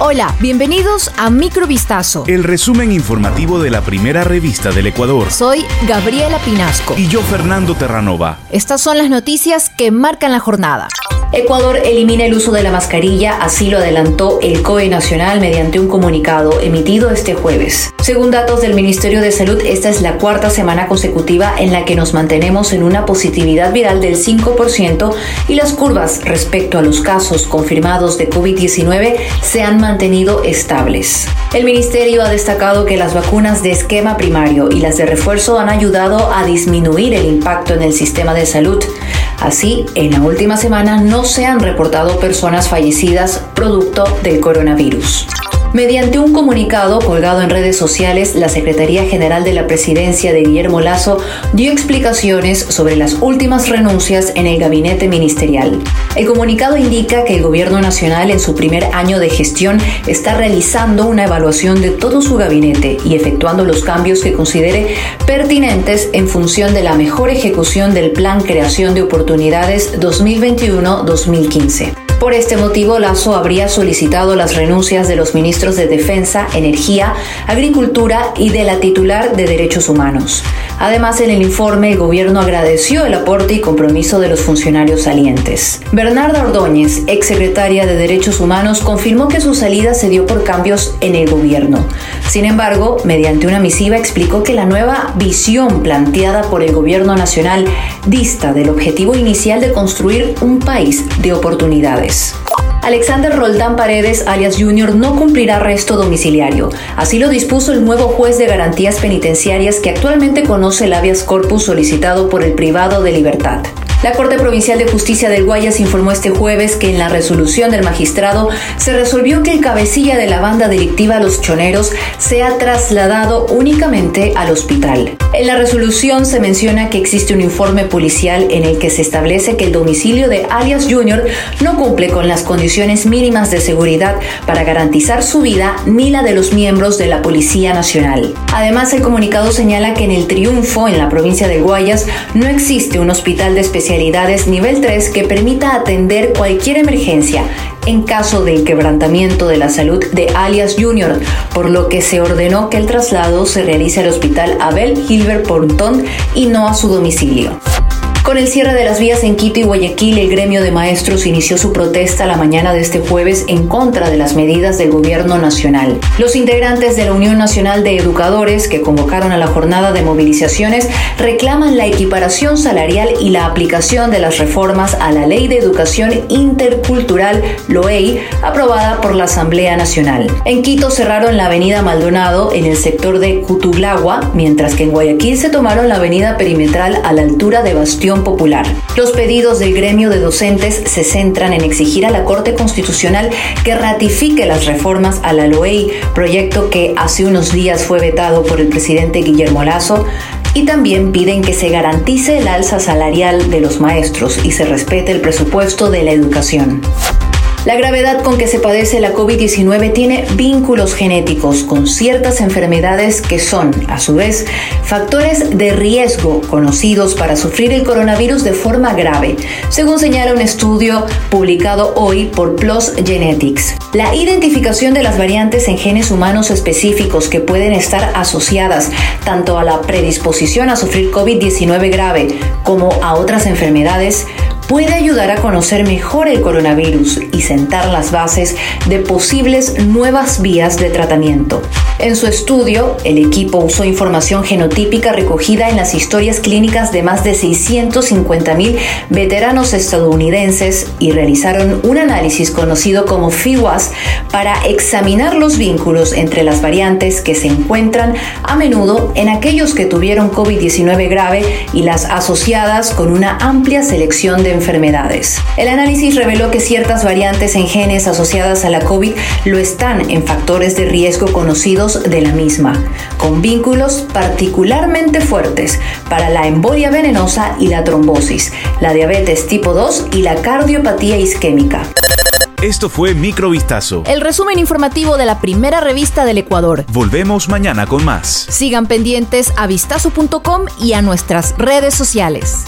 Hola, bienvenidos a Microvistazo. El resumen informativo de la primera revista del Ecuador. Soy Gabriela Pinasco. Y yo, Fernando Terranova. Estas son las noticias que marcan la jornada. Ecuador elimina el uso de la mascarilla, así lo adelantó el COE Nacional mediante un comunicado emitido este jueves. Según datos del Ministerio de Salud, esta es la cuarta semana consecutiva en la que nos mantenemos en una positividad viral del 5% y las curvas respecto a los casos confirmados de COVID-19 se han mantenido estables. El ministerio ha destacado que las vacunas de esquema primario y las de refuerzo han ayudado a disminuir el impacto en el sistema de salud. Así, en la última semana no se han reportado personas fallecidas producto del coronavirus. Mediante un comunicado colgado en redes sociales, la Secretaría General de la Presidencia de Guillermo Lazo dio explicaciones sobre las últimas renuncias en el gabinete ministerial. El comunicado indica que el Gobierno Nacional en su primer año de gestión está realizando una evaluación de todo su gabinete y efectuando los cambios que considere pertinentes en función de la mejor ejecución del Plan Creación de Oportunidades 2021-2015. Por este motivo, Lazo habría solicitado las renuncias de los ministros de Defensa, Energía, Agricultura y de la titular de Derechos Humanos. Además, en el informe, el gobierno agradeció el aporte y compromiso de los funcionarios salientes. Bernarda Ordóñez, exsecretaria de Derechos Humanos, confirmó que su salida se dio por cambios en el gobierno. Sin embargo, mediante una misiva explicó que la nueva visión planteada por el gobierno nacional dista del objetivo inicial de construir un país de oportunidades. Alexander Roldán Paredes, alias Junior, no cumplirá arresto domiciliario. Así lo dispuso el nuevo juez de garantías penitenciarias que actualmente conoce el habeas corpus solicitado por el privado de libertad. La Corte Provincial de Justicia del Guayas informó este jueves que en la resolución del magistrado se resolvió que el cabecilla de la banda delictiva Los Choneros sea trasladado únicamente al hospital. En la resolución se menciona que existe un informe policial en el que se establece que el domicilio de alias Junior no cumple con las condiciones mínimas de seguridad para garantizar su vida ni la de los miembros de la Policía Nacional. Además, el comunicado señala que en el Triunfo, en la provincia de Guayas, no existe un hospital de especialidad especialidades nivel 3 que permita atender cualquier emergencia en caso del quebrantamiento de la salud de alias Junior, por lo que se ordenó que el traslado se realice al hospital Abel Gilbert Pontón y no a su domicilio. Con el cierre de las vías en Quito y Guayaquil, el gremio de maestros inició su protesta la mañana de este jueves en contra de las medidas del gobierno nacional. Los integrantes de la Unión Nacional de Educadores, que convocaron a la jornada de movilizaciones, reclaman la equiparación salarial y la aplicación de las reformas a la Ley de Educación Intercultural, LOEI, aprobada por la Asamblea Nacional. En Quito cerraron la avenida Maldonado en el sector de Cutuglagua, mientras que en Guayaquil se tomaron la avenida perimetral a la altura de Bastión Popular. Los pedidos del gremio de docentes se centran en exigir a la Corte Constitucional que ratifique las reformas a la LOEI, proyecto que hace unos días fue vetado por el presidente Guillermo Lazo, y también piden que se garantice el alza salarial de los maestros y se respete el presupuesto de la educación. La gravedad con que se padece la COVID-19 tiene vínculos genéticos con ciertas enfermedades que son, a su vez, factores de riesgo conocidos para sufrir el coronavirus de forma grave, según señala un estudio publicado hoy por PLOS Genetics. La identificación de las variantes en genes humanos específicos que pueden estar asociadas tanto a la predisposición a sufrir COVID-19 grave como a otras enfermedades puede ayudar a conocer mejor el coronavirus y sentar las bases de posibles nuevas vías de tratamiento. En su estudio, el equipo usó información genotípica recogida en las historias clínicas de más de 650.000 veteranos estadounidenses y realizaron un análisis conocido como FIWAS para examinar los vínculos entre las variantes que se encuentran a menudo en aquellos que tuvieron COVID-19 grave y las asociadas con una amplia selección de enfermedades. El análisis reveló que ciertas variantes en genes asociadas a la COVID lo están en factores de riesgo conocidos de la misma, con vínculos particularmente fuertes para la embolia venenosa y la trombosis, la diabetes tipo 2 y la cardiopatía isquémica. Esto fue Microvistazo. El resumen informativo de la primera revista del Ecuador. Volvemos mañana con más. Sigan pendientes a vistazo.com y a nuestras redes sociales.